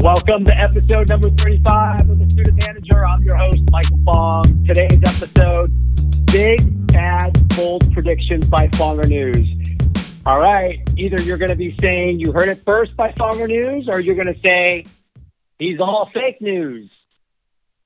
Welcome to episode number 35 of the Student Manager. I'm your host, Michael Fong. Today's episode Big, Bad, Bold Predictions by Fonger News. All right, either you're going to be saying you heard it first by Fonger News, or you're going to say he's all fake news.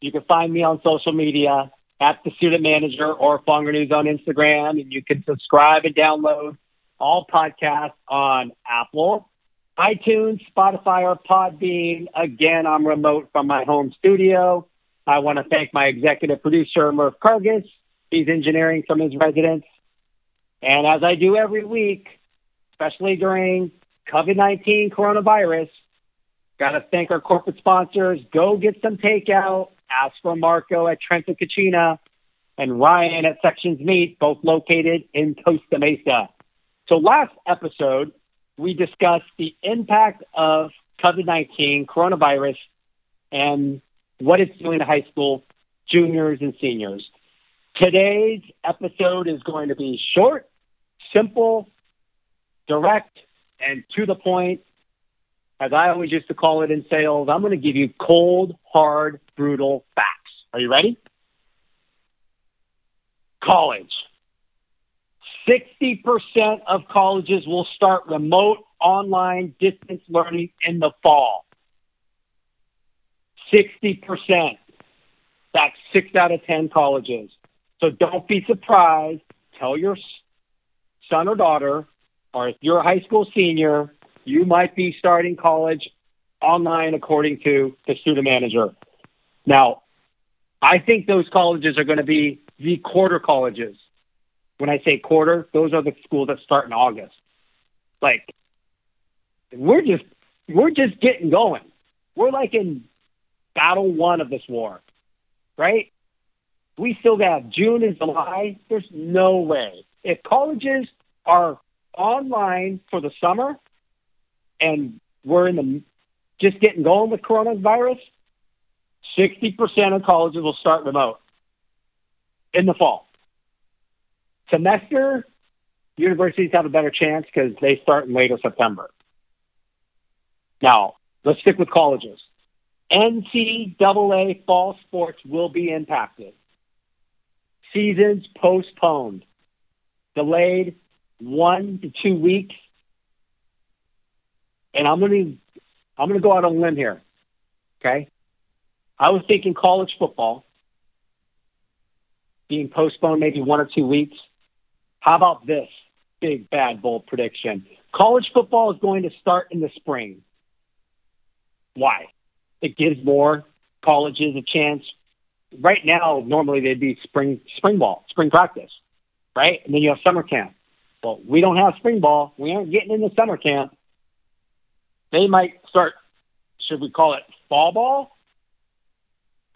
You can find me on social media at the Student Manager or Fonger News on Instagram, and you can subscribe and download all podcasts on Apple, iTunes, Spotify, or Podbean. Again, I'm remote from my home studio. I want to thank my executive producer, Murph Cargis. He's engineering from his residence. And as I do every week, especially during COVID 19 coronavirus, got to thank our corporate sponsors. Go get some takeout. Ask for Marco at Trento Cucina and Ryan at Sections Meat, both located in Costa Mesa. So last episode, we discussed the impact of COVID 19, coronavirus, and what it's doing to high school juniors and seniors. Today's episode is going to be short, simple, direct, and to the point. As I always used to call it in sales, I'm going to give you cold, hard, brutal facts. Are you ready? College. 60% of colleges will start remote online distance learning in the fall. 60%. That's six out of 10 colleges. So don't be surprised. Tell your son or daughter, or if you're a high school senior, you might be starting college online according to the student manager. Now, I think those colleges are going to be the quarter colleges when I say quarter, those are the schools that start in August. Like we're just we're just getting going. We're like in battle one of this war, right? We still got June and July. There's no way. If colleges are online for the summer and we're in the just getting going with coronavirus, 60% of colleges will start remote in the fall semester, universities have a better chance because they start in later September. Now, let's stick with colleges. NCAA fall sports will be impacted. Seasons postponed, delayed one to two weeks. And I'm going to I'm going to go out on a limb here. Okay, I was thinking college football being postponed maybe one or two weeks. How about this big, bad, bold prediction? College football is going to start in the spring. Why? It gives more colleges a chance. Right now, normally they'd be spring spring ball, spring practice, right? And then you have summer camp. Well, we don't have spring ball. We aren't getting into summer camp. They might start, should we call it fall ball,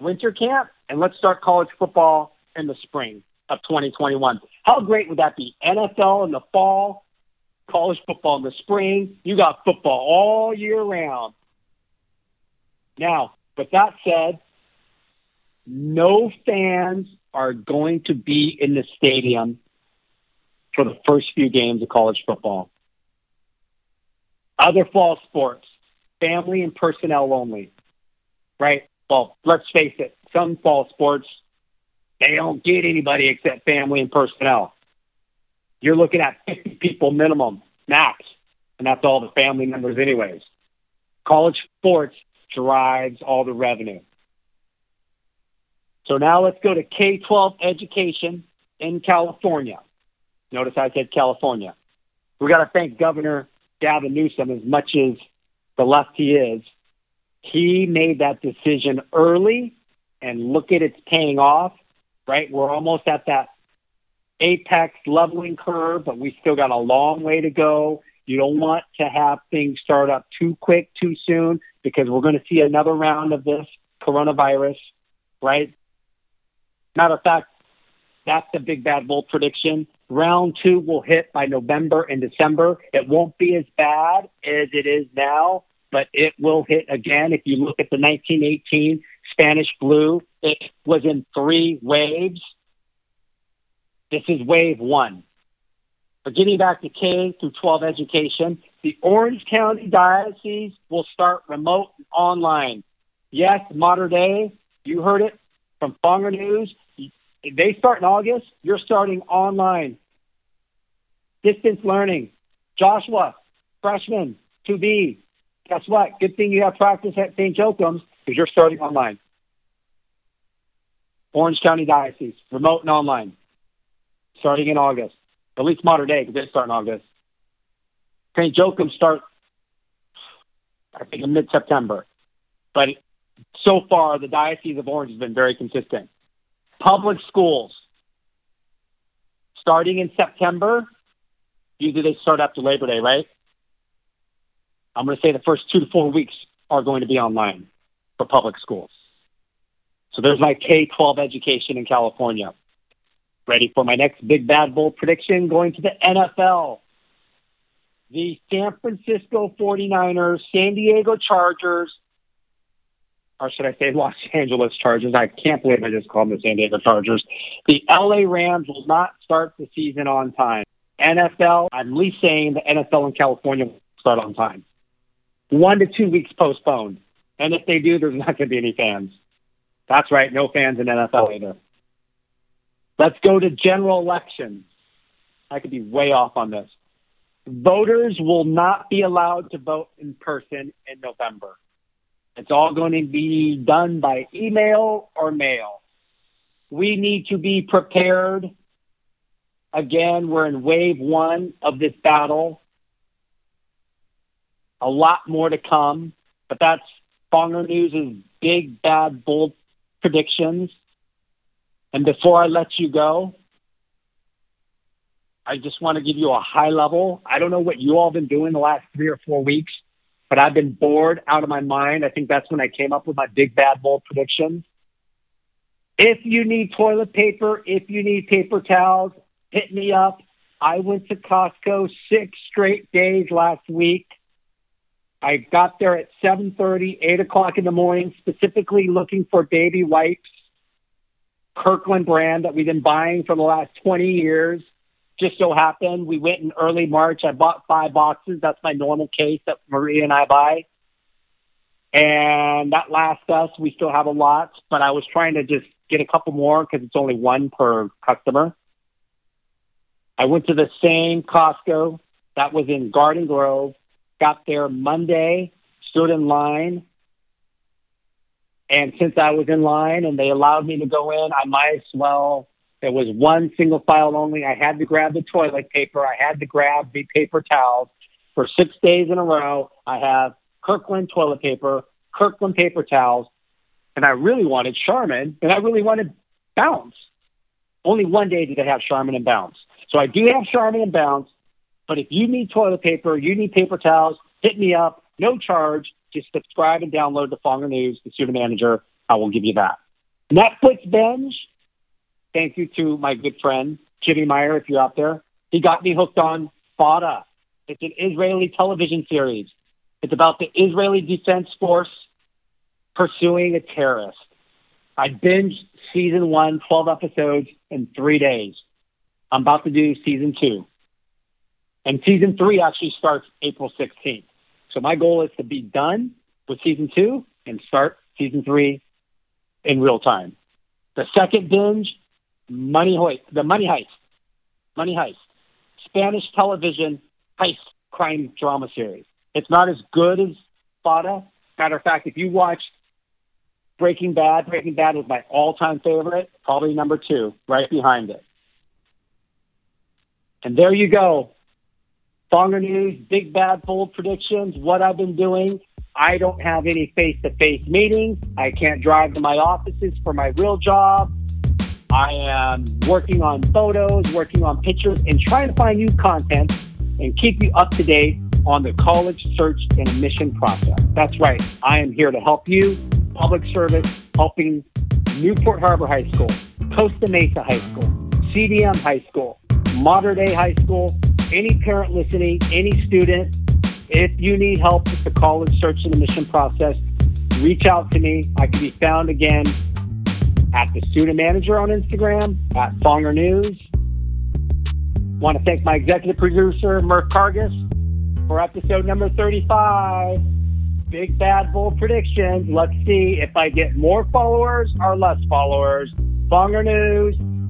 winter camp, and let's start college football in the spring of 2021. How great would that be? NFL in the fall, college football in the spring. You got football all year round. Now, with that said, no fans are going to be in the stadium for the first few games of college football. Other fall sports, family and personnel only, right? Well, let's face it, some fall sports they don't get anybody except family and personnel. You're looking at 50 people minimum, max, and that's all the family members, anyways. College sports drives all the revenue. So now let's go to K 12 education in California. Notice I said California. We got to thank Governor Gavin Newsom as much as the left he is. He made that decision early, and look at it's paying off right? We're almost at that apex leveling curve, but we still got a long way to go. You don't want to have things start up too quick, too soon, because we're going to see another round of this coronavirus, right? Matter of fact, that's the big bad bull prediction. Round two will hit by November and December. It won't be as bad as it is now, but it will hit again. If you look at the 1918 Spanish flu, it was in three waves. This is wave one. But getting back to K through 12 education, the Orange County Diocese will start remote and online. Yes, Mater Dei, you heard it from Fonger News. They start in August. You're starting online. Distance learning. Joshua, freshman, to be. Guess what? Good thing you have practice at St. Joachim's because you're starting online. Orange County Diocese, remote and online, starting in August. At least Mater Dei, because they start in August. St. Joachim start, I think, in mid-September. But so far, the Diocese of Orange has been very consistent. Public schools, starting in September, usually they start after Labor Day, right? I'm going to say the first two to four weeks are going to be online for public schools. So there's my K 12 education in California. Ready for my next big bad bold prediction going to the NFL. The San Francisco 49ers, San Diego Chargers, or should I say Los Angeles Chargers? I can't believe I just called them the San Diego Chargers. The LA Rams will not start the season on time. NFL, I'm least saying the NFL in California will start on time. One to two weeks postponed. And if they do, there's not going to be any fans. That's right, no fans in NFL oh. either. Let's go to general elections. I could be way off on this. Voters will not be allowed to vote in person in November. It's all going to be done by email or mail. We need to be prepared. Again, we're in wave one of this battle. A lot more to come, but that's Fonger News' big, bad, bold predictions. And before I let you go, I just want to give you a high level. I don't know what you all have been doing the last three or four weeks, but I've been bored out of my mind. I think that's when I came up with my big bad bold predictions. If you need toilet paper, if you need paper towels, hit me up. I went to Costco six straight days last week. I got there at 7.30, 8 o'clock in the morning, specifically looking for baby wipes, Kirkland brand that we've been buying for the last 20 years. Just so happened we went in early March. I bought five boxes. That's my normal case that Maria and I buy. And that lasts us. We still have a lot, but I was trying to just get a couple more because it's only one per customer. I went to the same Costco that was in Garden Grove got there Monday, stood in line. And since I was in line and they allowed me to go in, I might as well. There was one single file only. I had to grab the toilet paper. I had to grab the paper towels. For six days in a row, I have Kirkland toilet paper, Kirkland paper towels, and I really wanted Charmin, and I really wanted Bounce. Only one day did they have Charmin and Bounce. So I do have Charmin and Bounce. But if you need toilet paper, you need paper towels, hit me up, no charge. Just subscribe and download the Fonger News, the student manager. I will give you that. Netflix binge. Thank you to my good friend Jimmy Meyer, if you're out there. He got me hooked on Fauda. It's an Israeli television series. It's about the Israeli Defense Force pursuing a terrorist. I binged season one, 12 episodes in three days. I'm about to do season two. And season three actually starts April 16th. So my goal is to be done with season two and start season three in real time. The second binge, Money Heist, the Money Heist, Money Heist, Spanish television heist crime drama series. It's not as good as Fauda. Matter of fact, if you watch Breaking Bad, Breaking Bad was my all-time favorite, probably number two, right behind it. And there you go. Fonger News, big bad bold predictions, what I've been doing. I don't have any face to face meetings. I can't drive to my offices for my real job. I am working on photos, working on pictures, and trying to find new content and keep you up to date on the college search and admission process. That's right. I am here to help you, public service, helping Newport Harbor High School, Costa Mesa High School, CDM High School, Mater Dei High School, any parent listening, any student, if you need help with the college search and admission process, reach out to me. I can be found again at the student manager on Instagram, at Fonger News. Want to thank my executive producer, Murph Cargis, for episode number 35. Big bad bold predictions. Let's see if I get more followers or less followers. Fonger News